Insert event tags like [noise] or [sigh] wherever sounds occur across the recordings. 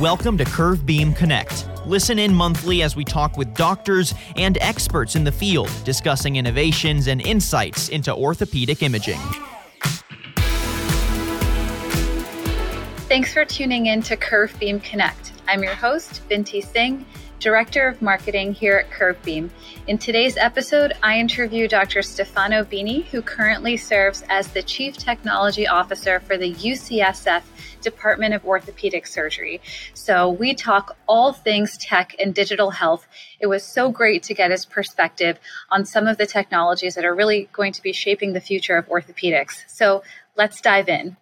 Welcome to Curvebeam Connect. Listen in monthly as we talk with doctors and experts in the field discussing innovations and insights into orthopedic imaging. Thanks for tuning in to Curvebeam Connect. I'm your host, Vinti Singh, Director of Marketing here at Curvebeam. In today's episode, I interview Dr. Stefano Bini, who currently serves as the Chief Technology Officer for the UCSF Department of Orthopedic Surgery. So we talk all things tech and digital health. It was so great to get his perspective on some of the technologies that are really going to be shaping the future of orthopedics. So let's dive in.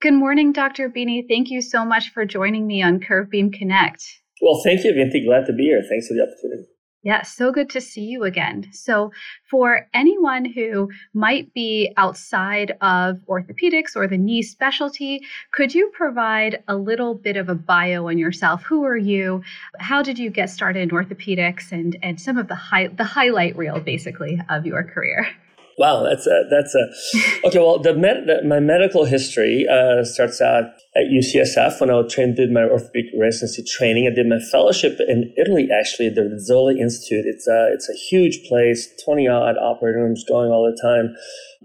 Good morning, Dr. Bini. Thank you so much for joining me on Curvebeam Connect. Well, thank you, Vinti. Glad to be here. Thanks for the opportunity. Yeah, so good to see you again. So, for anyone who might be outside of orthopedics or the knee specialty, could you provide a little bit of a bio on yourself? Who are you? How did you get started in orthopedics and, and some of the high, the highlight reel basically of your career? Wow, that's a that's a [laughs] okay. Well, the, med, the my medical history uh, starts out at UCSF when I trained did my orthopedic residency training. I did my fellowship in Italy, actually, at the Rizzoli Institute. It's a it's a huge place, twenty odd operating rooms going all the time.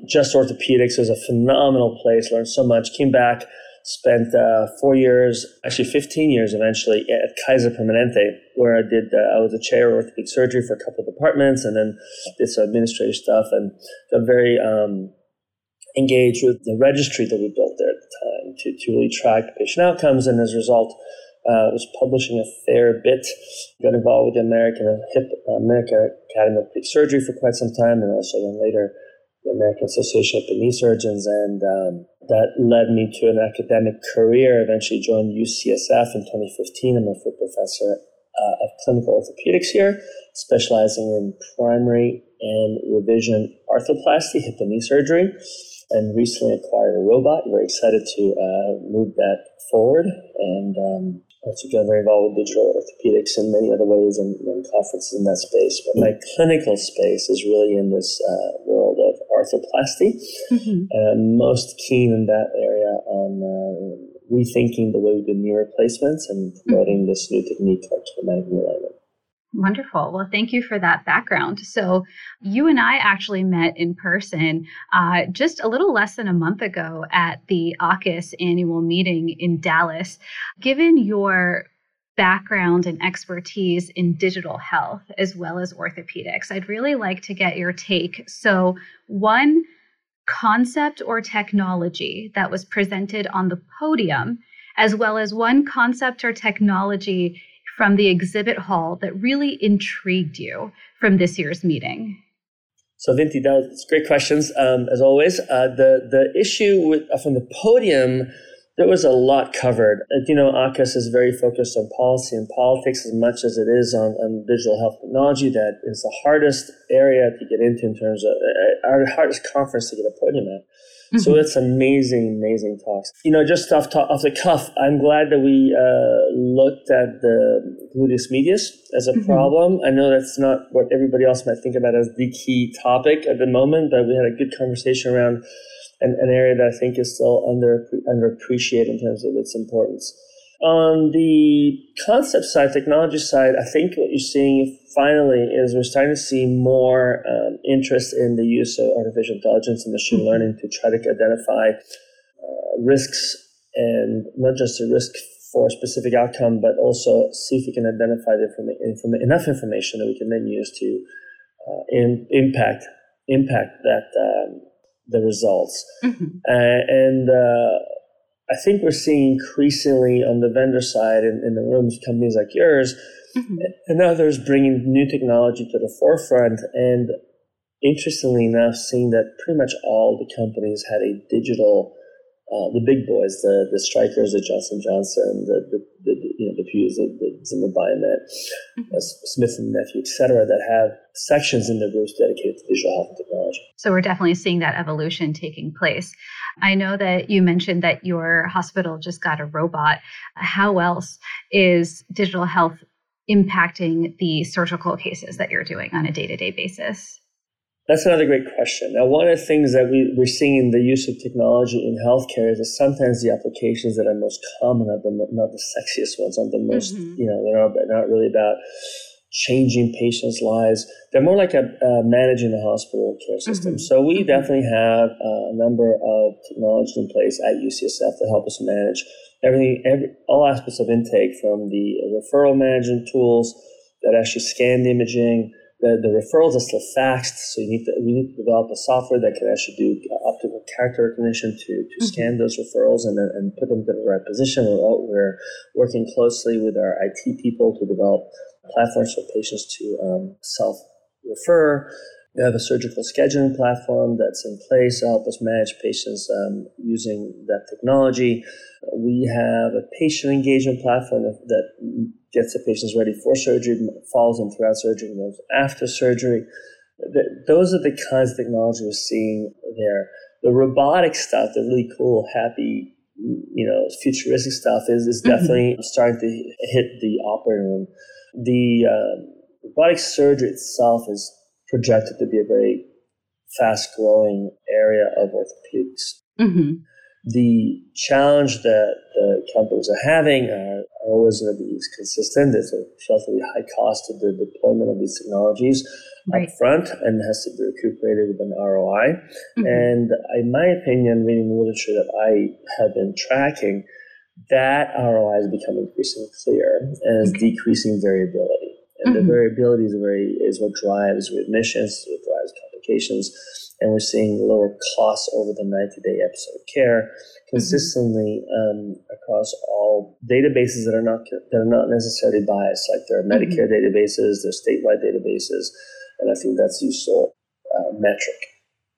Just orthopedics is a phenomenal place. Learned so much. Came back spent uh, four years, actually 15 years eventually at Kaiser Permanente, where I did, uh, I was a chair of orthopedic surgery for a couple of departments and then did some administrative stuff and got very um, engaged with the registry that we built there at the time to, to really track patient outcomes. And as a result, uh, was publishing a fair bit, got involved with the American Hip, American Academy of Orthopedic Surgery for quite some time and also then later the American Association of Knee Surgeons, and um, that led me to an academic career. Eventually joined UCSF in 2015. I'm a full professor uh, of clinical orthopedics here, specializing in primary and revision arthroplasty, hip and knee surgery, and recently acquired a robot. Very excited to uh, move that forward and um, also got very involved with digital orthopedics in many other ways and, and conferences in that space. But my clinical space is really in this uh, world arthroplasty. Mm-hmm. And most keen in that area on uh, rethinking the way we do knee replacements and promoting mm-hmm. this new technique called kinematic knee alignment. Wonderful. Well, thank you for that background. So, you and I actually met in person uh, just a little less than a month ago at the AAHKS annual meeting in Dallas. Given your background and expertise in digital health as well as orthopedics, I'd really like to get your take. So, one concept or technology that was presented on the podium, as well as one concept or technology from the exhibit hall that really intrigued you from this year's meeting? So, Vinti, that's great questions um, as always. Uh, the the issue with uh, from the podium, there was a lot covered. Uh, you know, AAHKS is very focused on policy and politics as much as it is on, on digital health technology. That is the hardest area to get into in terms of uh, our hardest conference to get a podium at. Mm-hmm. So it's amazing, amazing talks. You know, just off, to- off the cuff, I'm glad that we uh, looked at the gluteus medius as a mm-hmm. problem. I know that's not what everybody else might think about as the key topic at the moment, but we had a good conversation around an, an area that I think is still under underappreciated in terms of its importance. On the concept side, technology side, I think what you're seeing finally is we're starting to see more um, interest in the use of artificial intelligence and machine learning to try to identify uh, risks and not just a risk for a specific outcome, but also see if we can identify informa- informa- enough information that we can then use to uh, in, impact impact that um, the results. Mm-hmm. Uh, and uh, I think we're seeing increasingly on the vendor side in, in the rooms, companies like yours mm-hmm. and others bringing new technology to the forefront. And interestingly enough, seeing that pretty much all the companies had a digital uh, the big boys, the the Strykers, the Johnson Johnson, the, the, the you know DePuys, the, the Zimmer Biomet, mm-hmm. uh, Smith and Nephew, et cetera, that have sections in their groups dedicated to digital health and technology. So we're definitely seeing that evolution taking place. I know that you mentioned that your hospital just got a robot. How else is digital health impacting the surgical cases that you're doing on a day to day basis? That's another great question. Now, one of the things that we, we're seeing in the use of technology in healthcare is that sometimes the applications that are most common are the, not the sexiest ones, aren't the most, mm-hmm. you know, they're not, they're not really about changing patients' lives. They're more like a, uh, managing the hospital care system. Mm-hmm. So we mm-hmm. definitely have a number of technologies in place at UCSF to help us manage everything, every, all aspects of intake from the referral management tools that actually scan the imaging. The, the referrals are still faxed, so you need to, we need to develop a software that can actually do optical character recognition to, to mm-hmm. scan those referrals and, and put them to the right position. We're, we're working closely with our IT people to develop platforms for patients to um, self refer. We have a surgical scheduling platform that's in place to help us manage patients um, using that technology. We have a patient engagement platform that, gets the patients ready for surgery, follows them throughout surgery, and those after surgery. Those are the kinds of technology we're seeing there. The robotic stuff, the really cool, happy, you know, futuristic stuff is, is mm-hmm. definitely starting to hit the operating room. The uh, robotic surgery itself is projected to be a very fast growing area of orthopedics. Mm-hmm. The challenge that the companies are having are, always going to be consistent. There's a relatively high cost of the deployment of these technologies right. up front and has to be recuperated with an ROI. Mm-hmm. And in my opinion, reading the literature that I have been tracking, that ROI has become increasingly clear and is okay. decreasing variability. And mm-hmm. the variability is very is what drives readmissions, what drives complications, and we're seeing lower costs over the 90-day episode of care mm-hmm. consistently mm-hmm. um, across all databases that are not that are not necessarily biased. Like there are mm-hmm. Medicare mm-hmm. databases, there are statewide databases, and I think that's useful uh, metric.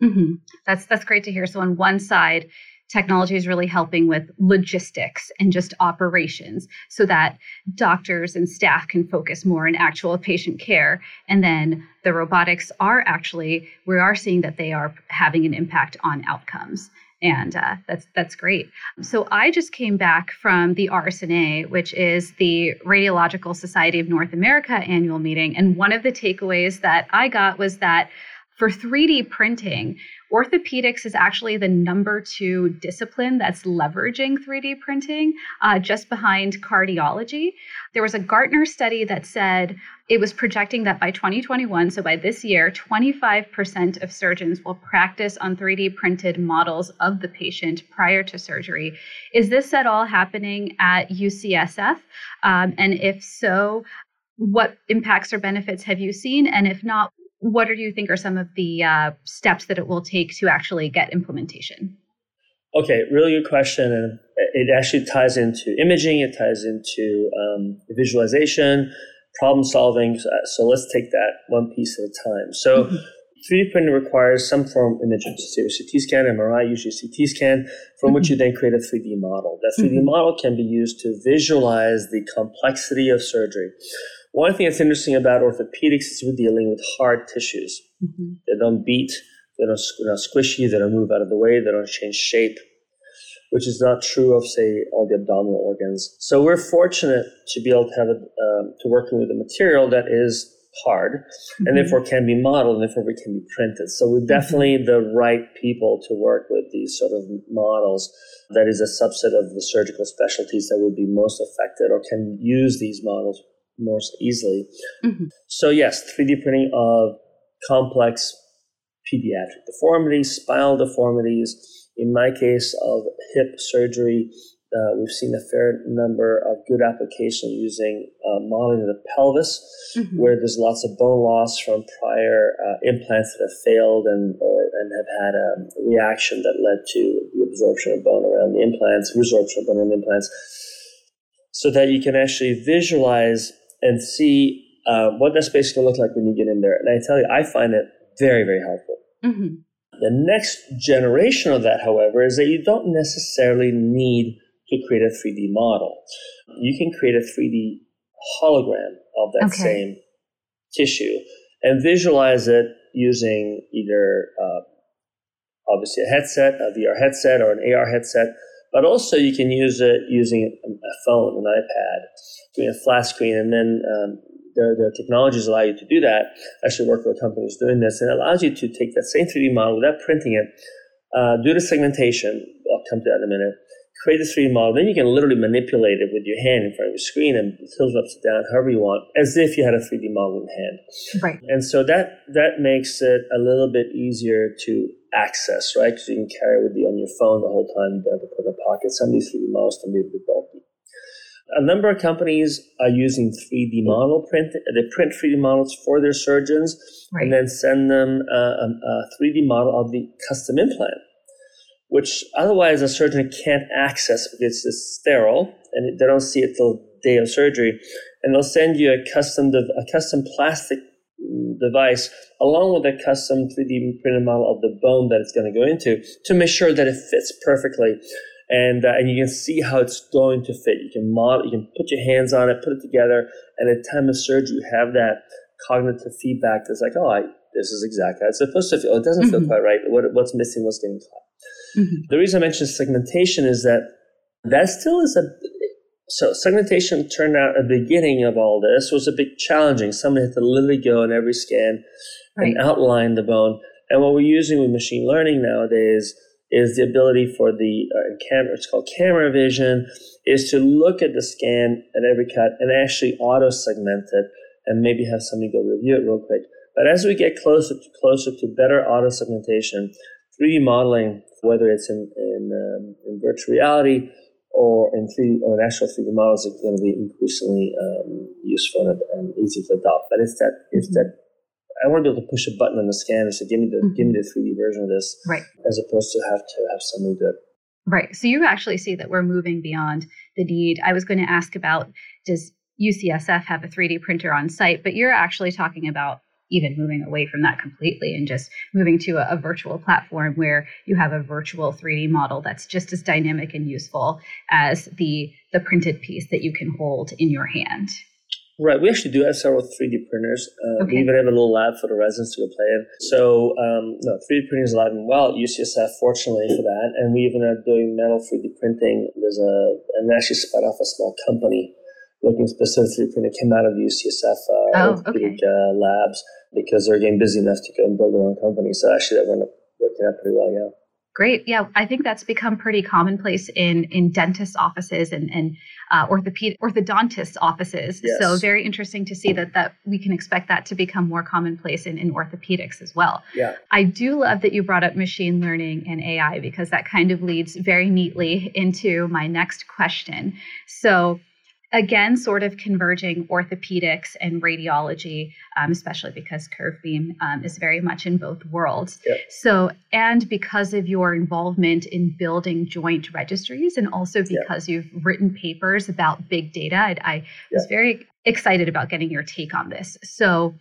Mm-hmm. That's that's great to hear. So on one side, technology is really helping with logistics and just operations so that doctors and staff can focus more on actual patient care. And then the robotics are actually, we are seeing that they are having an impact on outcomes. And uh, that's that's great. So I just came back from the RSNA, which is the Radiological Society of North America annual meeting, and one of the takeaways that I got was that for 3D printing, orthopedics is actually the number two discipline that's leveraging 3D printing, uh, just behind cardiology. There was a Gartner study that said it was projecting that by 2021, so by this year, 25% of surgeons will practice on 3D printed models of the patient prior to surgery. Is this at all happening at UCSF? Um, and if so, what impacts or benefits have you seen? And if not, what do you think are some of the uh, steps that it will take to actually get implementation? Okay, really good question. And it actually ties into imaging, it ties into um, visualization, problem solving. So let's take that one piece at a time. So mm-hmm. 3D printing requires some form of imaging, so CT scan, MRI, usually CT scan, from mm-hmm. which you then create a 3D model. That 3D mm-hmm. model can be used to visualize the complexity of surgery. One thing that's interesting about orthopedics is we're dealing with hard tissues. Mm-hmm. They don't beat, they don't, they're not squishy, they don't move out of the way, they don't change shape, which is not true of, say, all the abdominal organs. So we're fortunate to be able to have a, um, to working with a material that is hard mm-hmm. and therefore can be modeled and therefore we can be printed. So we're mm-hmm. definitely the right people to work with these sort of models. That is a subset of the surgical specialties that would be most affected or can use these models more easily. Mm-hmm. So, yes, 3D printing of complex pediatric deformities, spinal deformities. In my case of hip surgery, uh, we've seen a fair number of good applications using uh, modeling of the pelvis, mm-hmm. where there's lots of bone loss from prior uh, implants that have failed and or and have had a reaction that led to the absorption of bone around the implants, resorption of bone around the implants, so that you can actually visualize and see uh, what that space can look like when you get in there. And I tell you, I find it very, very helpful. Mm-hmm. The next generation of that, however, is that you don't necessarily need to create a 3D model. You can create a 3D hologram of that okay. same tissue and visualize it using either uh, obviously a headset, a VR headset, or an AR headset, but also you can use it using a phone, an iPad, doing a flat screen, and then um, there, there are technologies allow you to do that. I actually work with a company companies doing this, and it allows you to take that same 3D model without printing it, uh, do the segmentation. I'll come to that in a minute. Create a 3D model, then you can literally manipulate it with your hand in front of your screen and tilt it up down however you want, as if you had a 3D model in hand. Right. And so that that makes it a little bit easier to access, right? Because you can carry it with you on your phone the whole time. You don't have to put it in a pocket. Some of these 3D models can be a bit bulky a number of companies are using 3D model print. They print 3D models for their surgeons right. and then send them a, a, a 3D model of the custom implant, which otherwise a surgeon can't access because it's sterile and they don't see it till day of surgery. And they'll send you a custom a custom plastic mm, device along with a custom 3D printed model of the bone that it's going to go into to make sure that it fits perfectly and uh, and you can see how it's going to fit. You can model, you can put your hands on it, put it together, and at the time of surgery, you have that cognitive feedback that's like, oh, I, this is exactly how it's supposed to feel. It doesn't mm-hmm. feel quite right. What, what's missing? What's getting cut? Mm-hmm. The reason I mentioned segmentation is that that still is a so segmentation turned out at the beginning of all this was a bit challenging. Somebody had to literally go in every scan right. and outline the bone. And what we're using with machine learning nowadays is the ability for the uh, camera, it's called camera vision, is to look at the scan at every cut and actually auto segment it and maybe have somebody go review it real quick. But as we get closer to closer to better auto segmentation, 3D modeling, whether it's in in, um, in virtual reality or in 3D or in actual 3D models, is going to be increasingly um, useful and, and, easy to adopt. But it's that it's that I want to be able to push a button on the scanner and say, give me the mm-hmm. give me the 3D version of this, right? As opposed to have to have somebody do it. Right. So you actually see that we're moving beyond the need. I was going to ask about does UCSF have a 3D printer on site, but you're actually talking about even moving away from that completely and just moving to a, a, virtual platform where you have a virtual 3D model that's just as dynamic and useful as the the printed piece that you can hold in your hand. Right. We actually do have several 3D printers. Uh, okay. We even have a little lab for the residents to go play in. So, um, no, 3D printing is alive and well at UCSF, fortunately for that. And we even are doing metal 3D printing. There's a, and actually spun off a small company looking specifically 3D printing came out of the UCSF uh, oh, okay. uh, labs because they're getting busy enough to go and build their own company. So actually that went working out pretty well, yeah. Great. Yeah, I think that's become pretty commonplace in in dentist offices and and uh, orthopedic orthodontist offices. Yes. So very interesting to see that that we can expect that to become more commonplace in, in orthopedics as well. Yeah. I do love that you brought up machine learning and AI because that kind of leads very neatly into my next question. So again, sort of converging orthopedics and radiology, um, especially because Curvebeam um, is very much in both worlds. Yep. So, and because of your involvement in building joint registries, and also because yep. you've written papers about big data, I, I yep. was very excited about getting your take on this. So,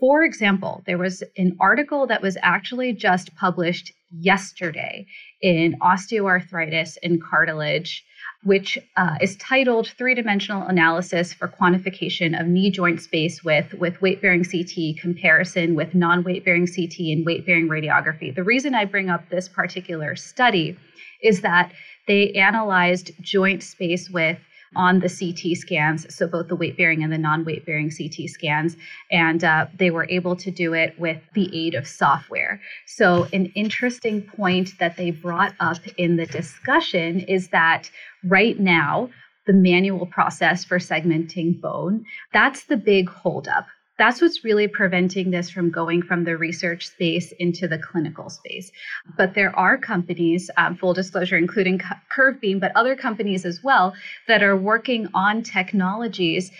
for example, there was an article that was actually just published yesterday in Osteoarthritis and Cartilage which uh, is titled Three Dimensional Analysis for Quantification of Knee Joint Space with, with Weight Bearing CT Comparison with Non Weight Bearing CT and Weight Bearing Radiography. The reason I bring up this particular study is that they analyzed joint space width on the CT scans, so both the weight bearing and the non weight bearing CT scans. And uh, they were able to do it with the aid of software. So, an interesting point that they brought up in the discussion is that right now, the manual process for segmenting bone, that's the big holdup that's what's really preventing this from going from the research space into the clinical space. But there are companies, um, full disclosure, including Curvebeam, but other companies as well, that are working on technologies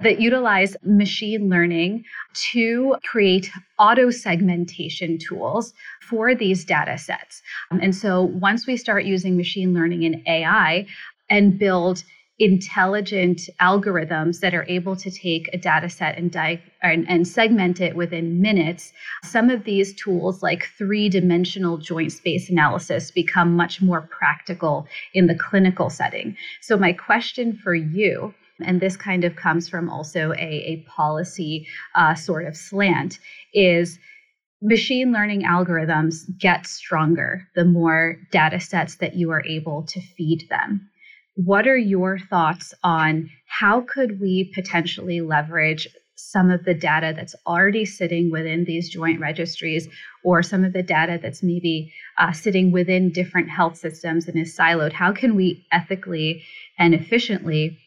that utilize machine learning to create auto segmentation tools for these data sets. And so once we start using machine learning and AI and build intelligent algorithms that are able to take a data set and, di- and, and, segment it within minutes, some of these tools like three dimensional joint space analysis become much more practical in the clinical setting. So, my question for you. And this kind of comes from also a, a policy uh, sort of slant is machine learning algorithms get stronger the more data sets that you are able to feed them what are your thoughts on how could we potentially leverage some of the data that's already sitting within these joint registries or some of the data that's maybe uh, sitting within different health systems and is siloed? How can we ethically and efficiently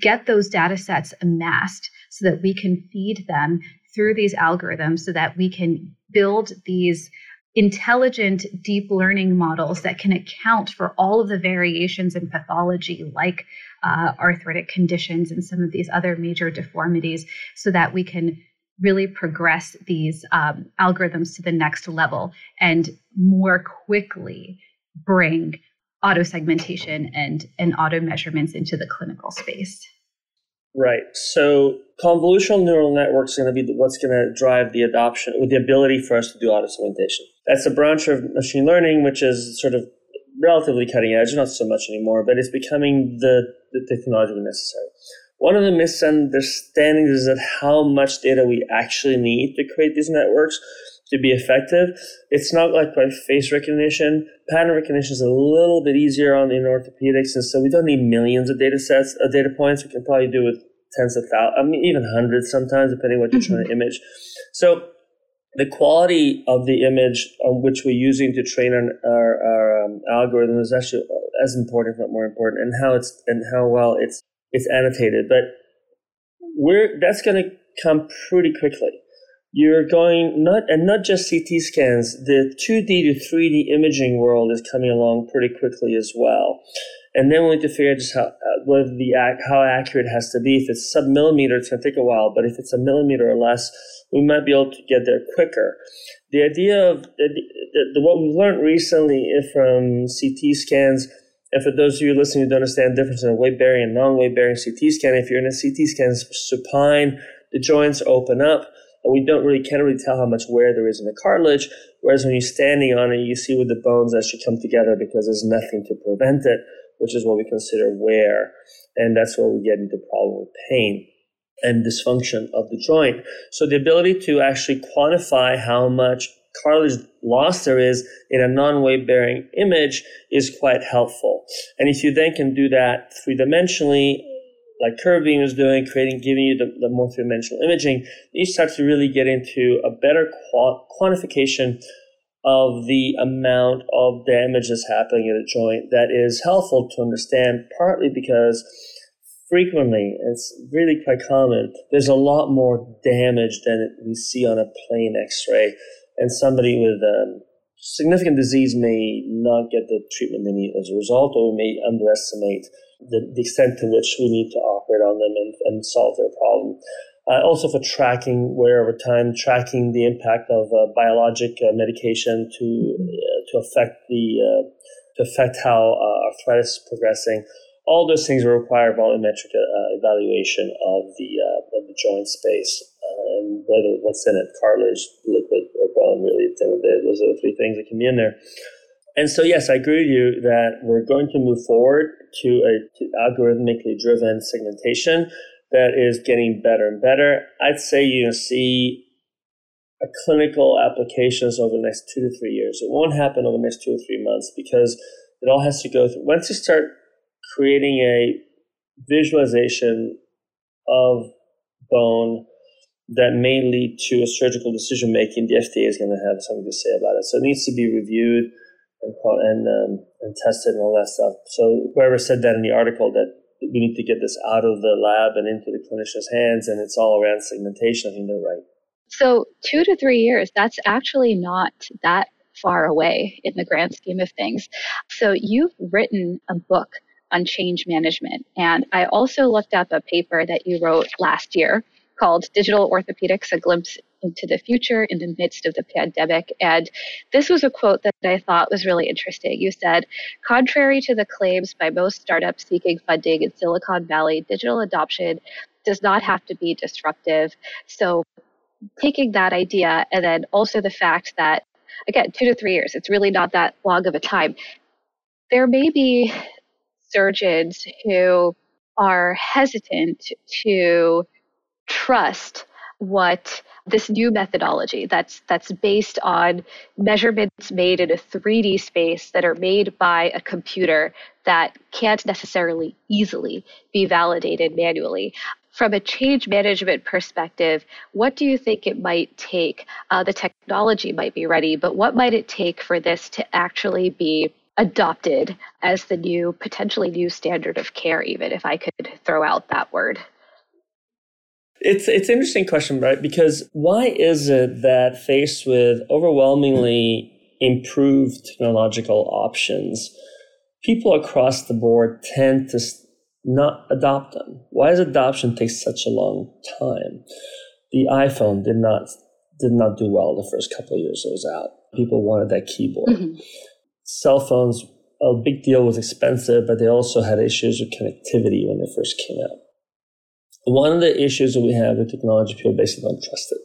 get those data sets amassed so that we can feed them through these algorithms so that we can build these intelligent deep learning models that can account for all of the variations in pathology, like uh, arthritic conditions and some of these other major deformities, so that we can really progress these um, algorithms to the next level and more quickly bring auto segmentation and, and auto measurements into the clinical space. Right. So convolutional neural networks are going to be what's going to drive the adoption with the ability for us to do auto segmentation. That's a branch of machine learning, which is sort of relatively cutting edge, not so much anymore, but it's becoming the, the technology necessary. One of the misunderstandings is that how much data we actually need to create these networks to be effective. It's not like by face recognition. Pattern recognition is a little bit easier on in orthopedics, and so we don't need millions of data sets, of uh, data points. We can probably do with tens of thousands, I mean, even hundreds sometimes, depending what you're mm-hmm. trying to image. So the quality of the image on which we're using to train our, our, our um, algorithm is actually uh, as important, if not more important, and how it's and how well it's it's annotated. But we're that's going to come pretty quickly you're going not and not just CT scans. The 2D to 3D imaging world is coming along pretty quickly as well. And then we need to figure out just how uh, whether the how accurate it has to be. If it's sub millimeter, it's going to take a while. But if it's a millimeter or less, we might be able to get there quicker. The idea of the, the, what we've learned recently from CT scans, and for those of you listening who don't understand the difference in a weight bearing and non weight bearing CT scan, if you're in a CT scan supine, the joints open up and we don't really can't really tell how much wear there is in the cartilage. Whereas when you're standing on it, you see with the bones actually come together because there's nothing to prevent it, which is what we consider wear, and that's where we get into problem with pain and dysfunction of the joint. So the ability to actually quantify how much cartilage loss there is in a non-weight bearing image is quite helpful. And if you then can do that three dimensionally like Curvebeam is doing, creating, giving you the, the more three-dimensional imaging, you start to really get into a better quantification of the amount of damage that's happening at a joint that is helpful to understand, partly because frequently, it's really quite common, there's a lot more damage than we see on a plain x-ray. And somebody with um, significant disease may not get the treatment they need as a result, or we may underestimate the, the extent to which we need to operate on them and, and solve their problem. Uh, also for tracking wear over time, tracking the impact of uh, biologic uh, medication to uh, to affect the uh, to affect how uh, arthritis is progressing. All those things require volumetric evaluation of the of the joint space and whether what's in it, cartilage, liquid, bone. Really, those are the three things that can be in there. And so, yes, I agree with you that we're going to move forward to a to algorithmically driven segmentation that is getting better and better. I'd say you see a clinical applications over the next two to three years. It won't happen over the next two or three months because it all has to go through. Once you start creating a visualization of bone that may lead to a surgical decision making, the FDA is going to have something to say about it. So it needs to be reviewed and and, um, and tested and all that stuff. So whoever said that in the article that we need to get this out of the lab and into the clinician's hands and it's all around segmentation, I think they're right. So two to three years, that's actually not that far away in the grand scheme of things. So you've written a book on change management. And I also looked up a paper that you wrote last year called Digital Orthopedics, a glimpse into the future in the midst of the pandemic. And this was a quote that I thought was really interesting. You said, contrary to the claims by most startups seeking funding in Silicon Valley, digital adoption does not have to be disruptive. So, taking that idea and then also the fact that, again, two to three years, it's really not that long of a time. There may be surgeons who are hesitant to trust what this new methodology that's that's based on measurements made in a 3D space that are made by a computer that can't necessarily easily be validated manually from a change management perspective, what do you think it might take? Uh, the technology might be ready, but what might it take for this to actually be adopted as the new, potentially new standard of care, even if I could throw out that word? It's it's an interesting question, right? Because why is it that faced with overwhelmingly improved technological options, people across the board tend to not adopt them? Why does adoption take such a long time? The iPhone did not did not do well the first couple of years it was out. People wanted that keyboard. Mm-hmm. Cell phones, a big deal was expensive, but they also had issues with connectivity when they first came out. One of the issues that we have with technology, people basically don't trust it.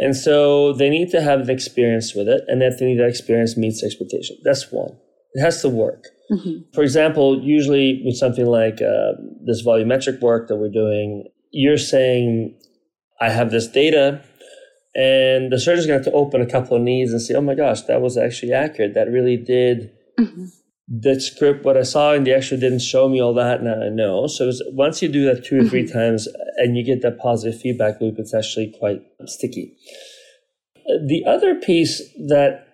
And so they need to have an experience with it, and that they need that experience meets expectation. That's one. It has to work. Mm-hmm. For example, usually with something like uh, this volumetric work that we're doing, you're saying, I have this data, and the surgeon's going to have to open a couple of knees and say, oh my gosh, that was actually accurate. That really did mm-hmm the script, what I saw in the X-ray didn't show me all that. Now I know. So was, once you do that two or three mm-hmm. times and you get that positive feedback loop, it's actually quite sticky. The other piece that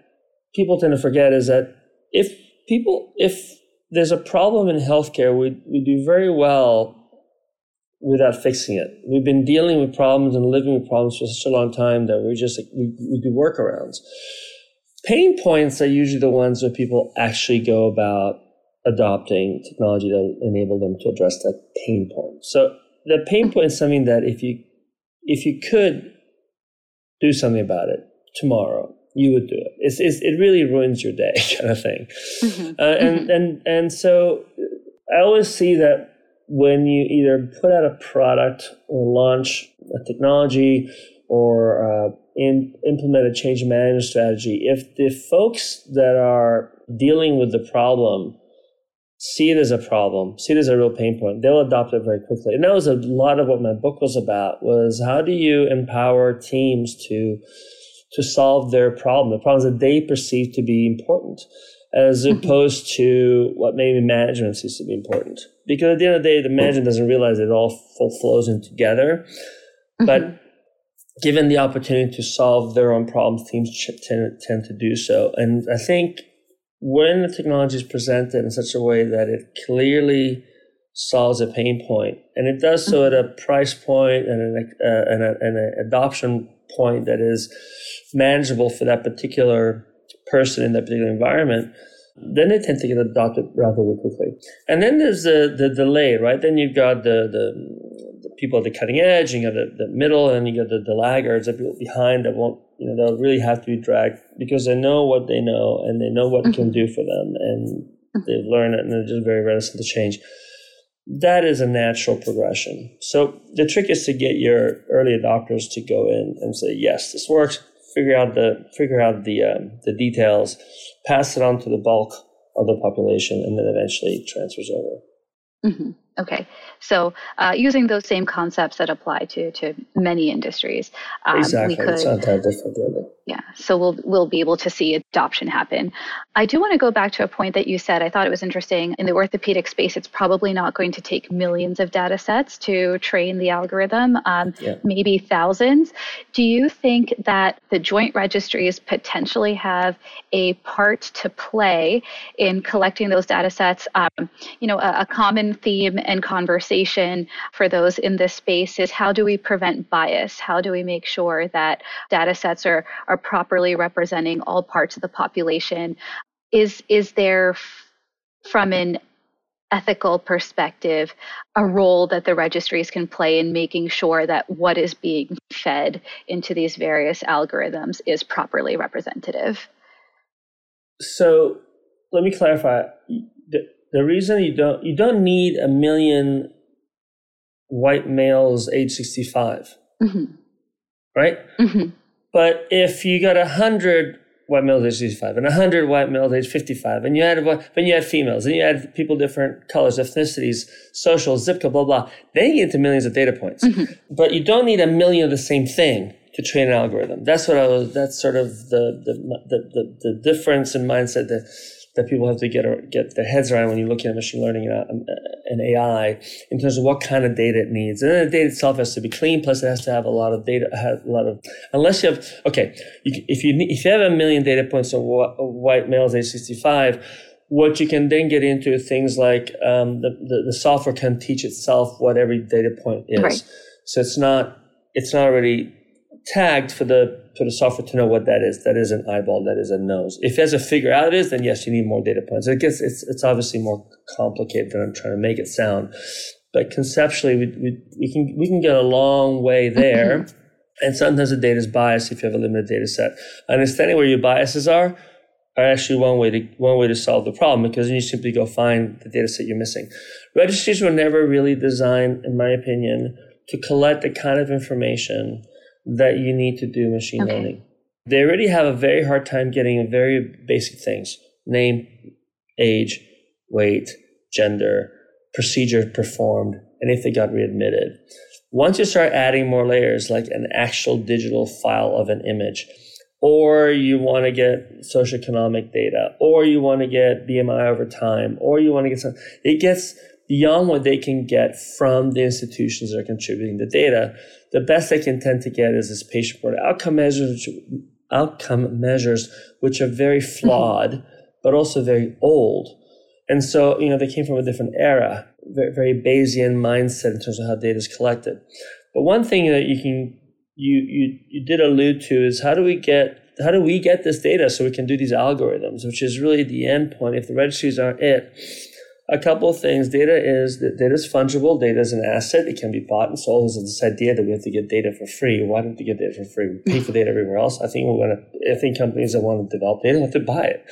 people tend to forget is that if people, if there's a problem in healthcare, we, we do very well without fixing it. We've been dealing with problems and living with problems for such a long time that we just, we, we do workarounds pain points are usually the ones where people actually go about adopting technology to enable them to address that pain point. So the pain point is something that if you if you could do something about it tomorrow, you would do it. It's, it's it really ruins your day, [laughs] kind of thing. Mm-hmm. Uh, and mm-hmm. and and so I always see that when you either put out a product or launch a technology or uh, in, implement a change management strategy, if the folks that are dealing with the problem see it as a problem, see it as a real pain point, they'll adopt it very quickly. And that was a lot of what my book was about was how do you empower teams to to solve their problem, the problems that they perceive to be important, as mm-hmm. opposed to what maybe management sees to be important. Because at the end of the day, the management doesn't realize it all flows in together. But mm-hmm given the opportunity to solve their own problems, teams tend, tend to do so. And I think when the technology is presented in such a way that it clearly solves a pain point, and it does so at a price point and an, uh, and, a, and an adoption point that is manageable for that particular person in that particular environment, then they tend to get adopted rather quickly. And then there's the, the delay, right? Then you've got the, the people at the cutting edge, and you got the, the middle, and you got the, the laggards, the people behind that won't, you know, they'll really have to be dragged because they know what they know and they know what mm-hmm. can mm-hmm. do for them, and they've learned it, and they're just very reticent to change. That is a natural progression. So the trick is to get your early adopters to go in and say, "Yes, this works." Figure out the figure out the um, the details, pass it on to the bulk of the population, and then eventually transfers over. Mm-hmm. Okay, so uh, using those same concepts that apply to to many industries, um, exactly. could, it's not that different, really. Yeah, so we'll we'll be able to see adoption happen. I do want to go back to a point that you said. I thought it was interesting. In the orthopedic space, it's probably not going to take millions of data sets to train the algorithm. Um, yeah. Maybe thousands. Do you think that the joint registries potentially have a part to play in collecting those data sets? Um, you know, a, a common theme and conversation for those in this space is how do we prevent bias? How do we make sure that data sets are, are properly representing all parts of the population? Is, is there, from an ethical perspective, a role that the registries can play in making sure that what is being fed into these various algorithms is properly representative? So let me clarify the reason you don't you don't need a million white males age 65 mm-hmm. right mm-hmm. but if you got a hundred white males age 65 and a hundred white males age 55 and you had when you had females and you had people different colors ethnicities social zip code blah blah then you get into millions of data points mm-hmm. but you don't need a million of the same thing to train an algorithm that's what i was that's sort of the the the, the, the difference in mindset that that people have to get get their heads around when you're looking at machine learning and, and AI in terms of what kind of data it needs. And then the data itself has to be clean, plus it has to have a lot of data, have a lot of, unless you have, okay, you, if you if you have a million data points on white males age 65, what you can then get into things like um, the, the, the software can teach itself what every data point is. Right. So it's not it's not already tagged for the for the software to know what that is. That is an eyeball. That is a nose. If it has to figure out it is, then yes, you need more data points. It gets it's it's obviously more complicated than I'm trying to make it sound. But conceptually, we, we, we can we can get a long way there. [laughs] and sometimes the data is biased if you have a limited data set. Understanding where your biases are are actually one way to one way to solve the problem because then you simply go find the data set you're missing. Registries were never really designed, in my opinion, to collect the kind of information that you need to do machine okay. learning. They already have a very hard time getting very basic things name, age, weight, gender, procedure performed, and if they got readmitted. Once you start adding more layers, like an actual digital file of an image, or you want to get socioeconomic data, or you want to get BMI over time, or you want to get some, it gets beyond what they can get from the institutions that are contributing the data. The best they can tend to get is this patient reported outcome measures, outcome measures, which are very mm-hmm. flawed, mm-hmm. but also very old. And so, you know, they came from a different era, very, very Bayesian mindset in terms of how data is collected. But one thing that you can you you you did allude to is how do we get how do we get this data so we can do these algorithms, which is really the end point. If the registries aren't it, a couple of things. Data is data is fungible. Data is an asset. It can be bought and sold. There's this idea that we have to get data for free. Why don't we get data for free? We pay for data everywhere else. I think we're going to. I think companies that want to develop data have to buy it.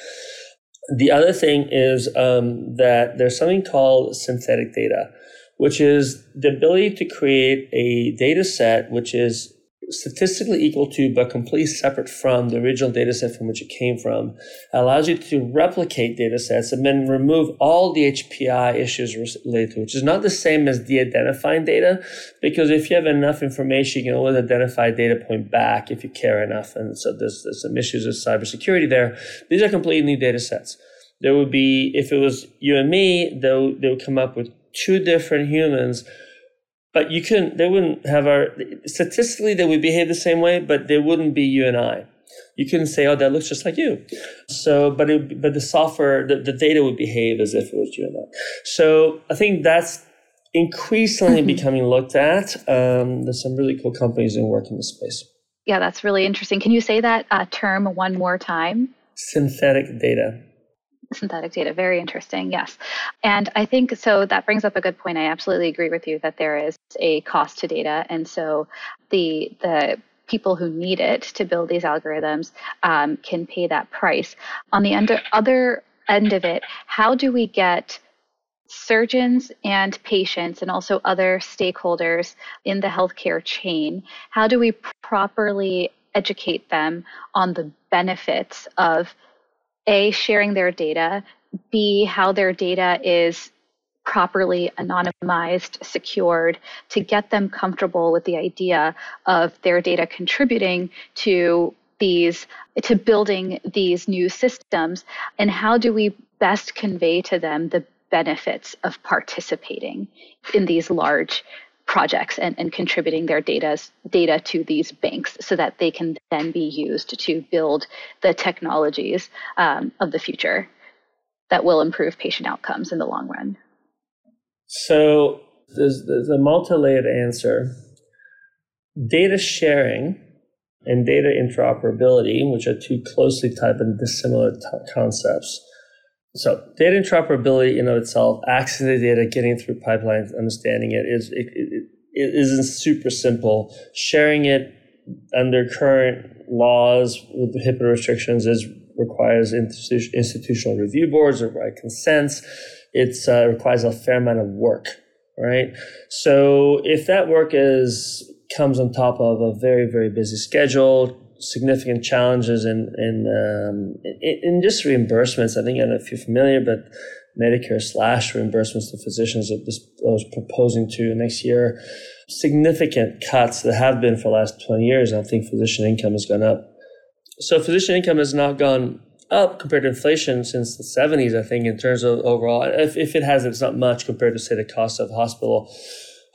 The other thing is um, that there's something called synthetic data, which is the ability to create a data set which is statistically equal to but completely separate from the original data set from which it came from allows you to replicate data sets and then remove all the HPI issues related to which is not the same as de-identifying data because if you have enough information you can always identify a data point back if you care enough and so there's, there's some issues with cybersecurity there. These are completely new data sets. There would be if it was you and me they, they would come up with two different humans but you couldn't they wouldn't have our statistically they would behave the same way but they wouldn't be you and i. You couldn't say oh that looks just like you. So but it, but the software the, the data would behave as if it was you and i. So i think that's increasingly mm-hmm. becoming looked at. Um, there's some really cool companies in work in this space. Yeah that's really interesting. Can you say that uh, term one more time? Synthetic data [laughs] synthetic data. Very interesting. Yes. And I think so that brings up a good point. I absolutely agree with you that there is a cost to data. And so the, the, people who need it to build these algorithms um, can pay that price. On the under, other end of it, how do we get surgeons and patients and also other stakeholders in the healthcare chain, how do we properly educate them on the benefits of a, sharing their data, B, how their data is properly anonymized, secured, to get them comfortable with the idea of their data contributing to these to building these new systems and how do we best convey to them the benefits of participating in these large projects and, and contributing their data, data to these banks so that they can then be used to build the technologies um, of the future that will improve patient outcomes in the long run. So there's, there's a multi-layered answer. Data sharing and data interoperability, which are two closely tied but dissimilar t- concepts, so data interoperability in of itself, accessing the data, getting through pipelines, understanding it is it, it, it isn't super simple. Sharing it under current laws with HIPAA restrictions is requires institu- institutional review boards or right consents. It uh, requires a fair amount of work, right? So if that work is comes on top of a very very busy schedule, significant challenges in in, um, in, in just reimbursements. I think I don't know if you're familiar, but Medicare slash reimbursements to physicians that this was proposing to next year. Significant cuts that have been for the last 20 years. I think physician income has gone up. So physician income has not gone up compared to inflation since the 70s, I think, in terms of overall. If, if it has, it's not much compared to, say, the cost of hospital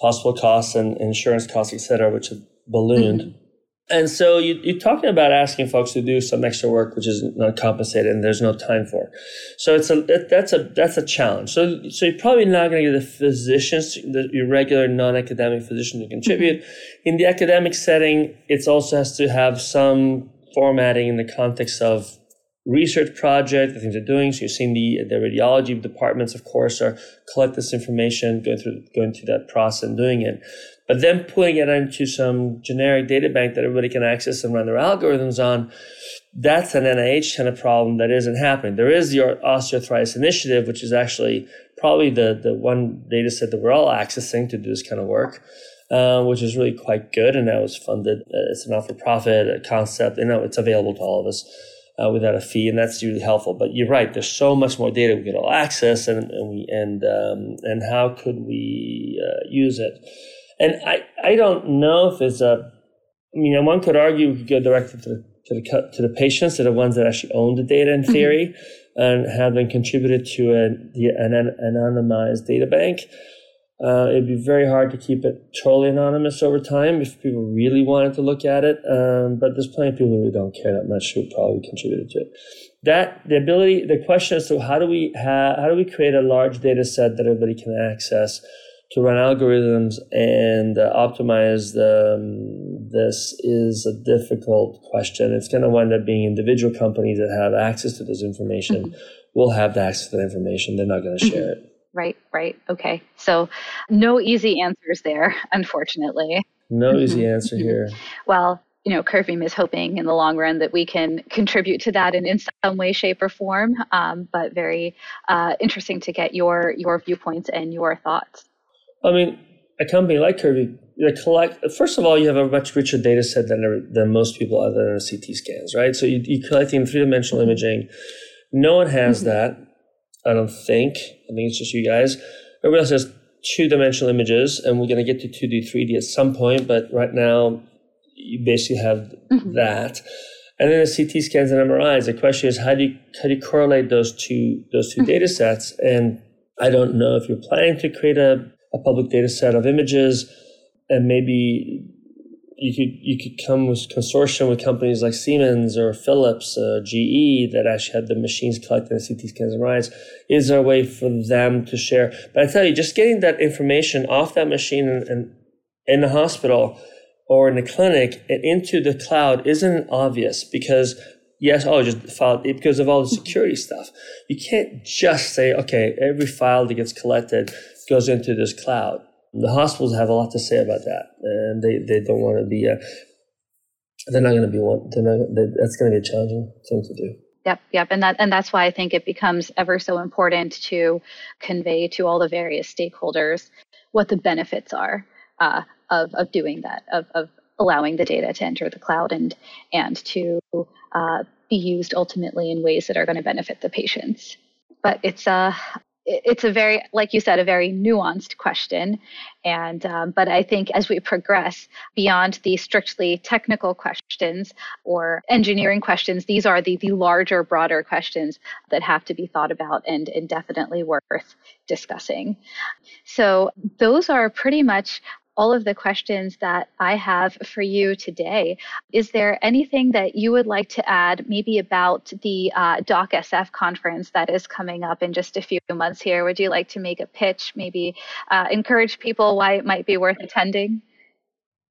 hospital costs and insurance costs, et cetera, which have ballooned. Mm-hmm. And so you, you're talking about asking folks to do some extra work, which is not compensated and there's no time for. So it's a that's a that's a challenge. So so you're probably not going to get the physicians, the, your regular non-academic physician to contribute. Mm-hmm. In the academic setting, it also has to have some formatting in the context of research project, the things they're doing. So you're seeing the the radiology departments, of course, are collect this information, going through going through that process and doing it. But then putting it into some generic data bank that everybody can access and run their algorithms on, that's an NIH kind of problem that isn't happening. There is the osteoarthritis initiative, which is actually probably the, the one data set that we're all accessing to do this kind of work, uh, which is really quite good. And that was funded. Uh, it's a not for profit concept. And it's available to all of us uh, without a fee, and that's really helpful. But you're right; there's so much more data we could all access, and and we and um, and how could we uh, use it? And I I don't know if it's a. I mean, one could argue we could go directly to the to the to the patients, to the ones that actually own the data in mm-hmm. theory, mm-hmm. and have them contributed to a, an anonymized data bank. Uh, it'd be very hard to keep it totally anonymous over time if people really wanted to look at it. Um, but there's plenty of people who don't care that much who probably contributed to it. That the ability, the question is, so how do we ha- how do we create a large data set that everybody can access to run algorithms and uh, optimize um, this is a difficult question. It's going to wind up being individual companies that have access to this information mm-hmm. will have the access to that information. They're not going to mm-hmm. share it. Right, right. Okay. So no easy answers there, unfortunately. No easy mm-hmm. answer here. Well, you know, Curvebeam is hoping in the long run that we can contribute to that in, in some way, shape, or form. Um, but very uh, interesting to get your your viewpoints and your thoughts. I mean, a company like Curvebeam, they collect. First of all, you have a much richer data set than than most people other than CT scans, right? So you, you're collecting three dimensional imaging. No one has mm-hmm. that. I don't think. I think it's just you guys. Everybody else has two dimensional images, and we're going to get to 2D, 3D at some point, but right now, you basically have mm-hmm. that. And then the CT scans and MRIs. The question is, how do you, how do you correlate those two, those 2 mm-hmm. data sets? And I don't know if you're planning to create a, a public data set of images and maybe you could you could come with consortium with companies like Siemens or Philips, uh, GE that actually had the machines collecting the CT scans and MRIs. Is there a way for them to share? But I tell you, just getting that information off that machine and, and in the hospital or in the clinic and into the cloud isn't obvious because yes, oh, just file because of all the security stuff. You can't just say, okay, every file that gets collected goes into this cloud the hospitals have a lot to say about that, and they, they don't want to be. A, they're not going to be one. They're not. They, that's going to be a challenging thing to do. Yep, yep, and that and that's why I think it becomes ever so important to convey to all the various stakeholders what the benefits are uh, of of doing that, of of allowing the data to enter the cloud and and to uh, be used ultimately in ways that are going to benefit the patients. But it's uh, it's a very like you said a very nuanced question. And um, but i think as we progress beyond the strictly technical questions or engineering questions these are the, the larger broader questions that have to be thought about and, and definitely worth discussing. So those are pretty much all of the questions that I have for you today. Is there anything that you would like to add, maybe about the uh, DocSF conference that is coming up in just a few months here? Would you like to make a pitch, maybe uh, encourage people why it might be worth attending?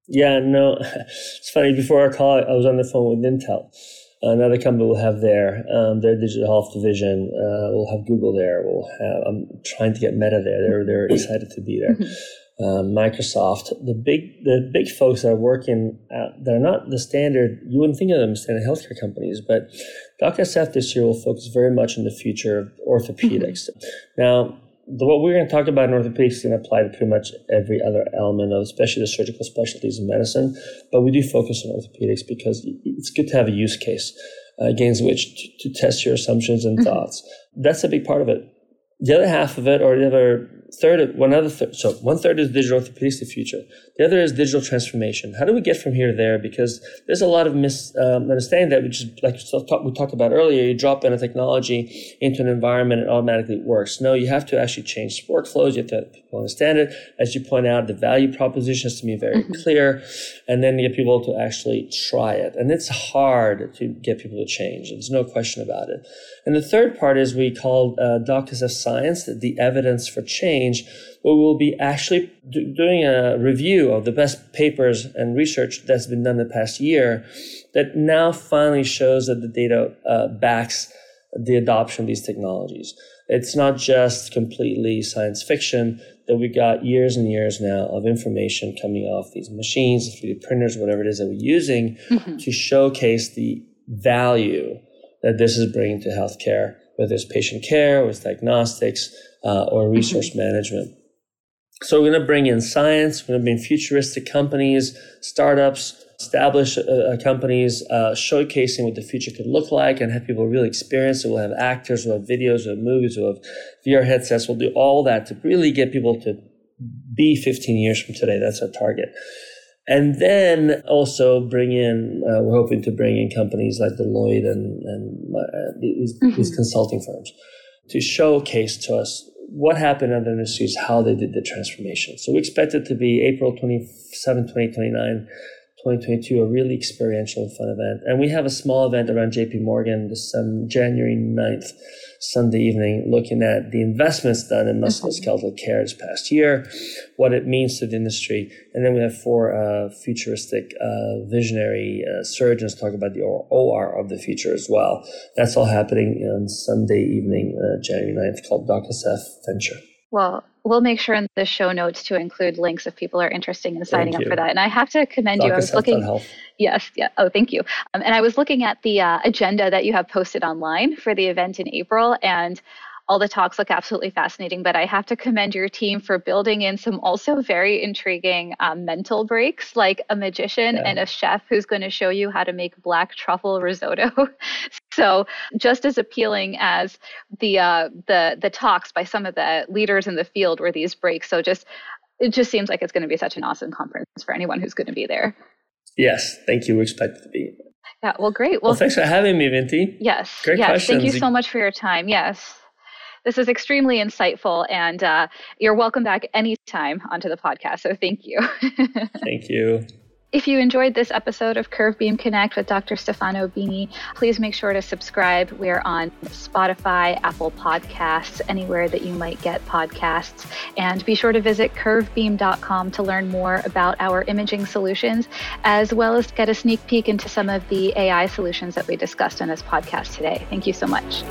Yeah, no, [laughs] it's funny. Before our call, I was on the phone with Intel. Another company we'll have there, um, their digital health division. Uh, we'll have Google there. We'll have. I'm trying to get Meta there. They're they're excited to be there. Uh, Microsoft, the big the big folks that are working uh, that are not the standard. You wouldn't think of them as standard healthcare companies, but Dr. DocSF this year will focus very much on the future of orthopedics. Mm-hmm. Now, the, what we're going to talk about in orthopedics is going to apply to pretty much every other element of, especially the surgical specialties in medicine. But we do focus on orthopedics because it's good to have a use case uh, against which to, to, test your assumptions and mm-hmm. thoughts. That's a big part of it. The other half of it, or the other third, one other third, so one third is digital orthopedics, the future. The other is digital transformation. How do we get from here to there? Because there's a lot of misunderstanding um, that we just, like we talked about earlier, you drop in a technology into an environment, it automatically works. No, you have to actually change workflows. You have to have people understand it. As you point out, the value proposition has to be very mm-hmm. clear, and then get people to actually try it. And it's hard to get people to change. There's no question about it. And the third part is we call uh, of Science, the evidence for change, where we'll be actually do- doing a review of the best papers and research that's been done the past year that now finally shows that the data uh, backs the adoption of these technologies. It's not just completely science fiction that we got years and years now of information coming off these machines, 3D printers, whatever it is that we're using mm-hmm. to showcase the value that this is bringing to healthcare, whether it's patient care, with diagnostics, uh, or resource mm-hmm. management. So we're going to bring in science. We're going to bring futuristic companies, startups, established uh, uh, companies, uh, showcasing what the future could look like, and have people really experience it. We'll have actors, we'll have videos, we'll have movies, we'll have VR headsets. We'll do all that to really get people to be 15 years from today. That's our target. And then also bring in, uh, we're hoping to bring in companies like Deloitte and, and uh, these, mm-hmm. these, consulting firms to showcase to us what happened in the industries, how they did the transformation. So we expect it to be April 27, 2029 2022, a really experiential and fun event. And we have a small event around JP Morgan this um, January 9th, Sunday evening, looking at the investments done in musculoskeletal care this past year, what it means to the industry. And then we have four uh, futuristic, uh, visionary uh, surgeons talk about the OR of the future as well. That's all happening on Sunday evening, uh, January 9th, called DocSF Venture. Well, we'll make sure in the show notes to include links if people are interested in signing up for that. And I have to commend you. I was looking. Yes. Yeah. Oh, thank you. Um, and I was looking at the uh, agenda that you have posted online for the event in April, and all the talks look absolutely fascinating, but I have to commend your team for building in some also very intriguing um, mental breaks, like a magician yeah. and a chef who's going to show you how to make black truffle risotto. [laughs] so, just as appealing as the uh, the the talks by some of the leaders in the field were these breaks. So, just it just seems like it's going to be such an awesome conference for anyone who's going to be there. Yes, thank you. We expect to be. Yeah, well, great. Well, well thanks for having me, Vinti. Yes. Great yes, questions. Thank you so much for your time. Yes. This is extremely insightful, and uh, you're welcome back anytime onto the podcast. So thank you. [laughs] thank you. If you enjoyed this episode of Curvebeam Connect with Dr. Stefano Bini, please make sure to subscribe. We're on Spotify, Apple Podcasts, anywhere that you might get podcasts. And be sure to visit curvebeam.com to learn more about our imaging solutions, as well as get a sneak peek into some of the AI solutions that we discussed in this podcast today. Thank you so much.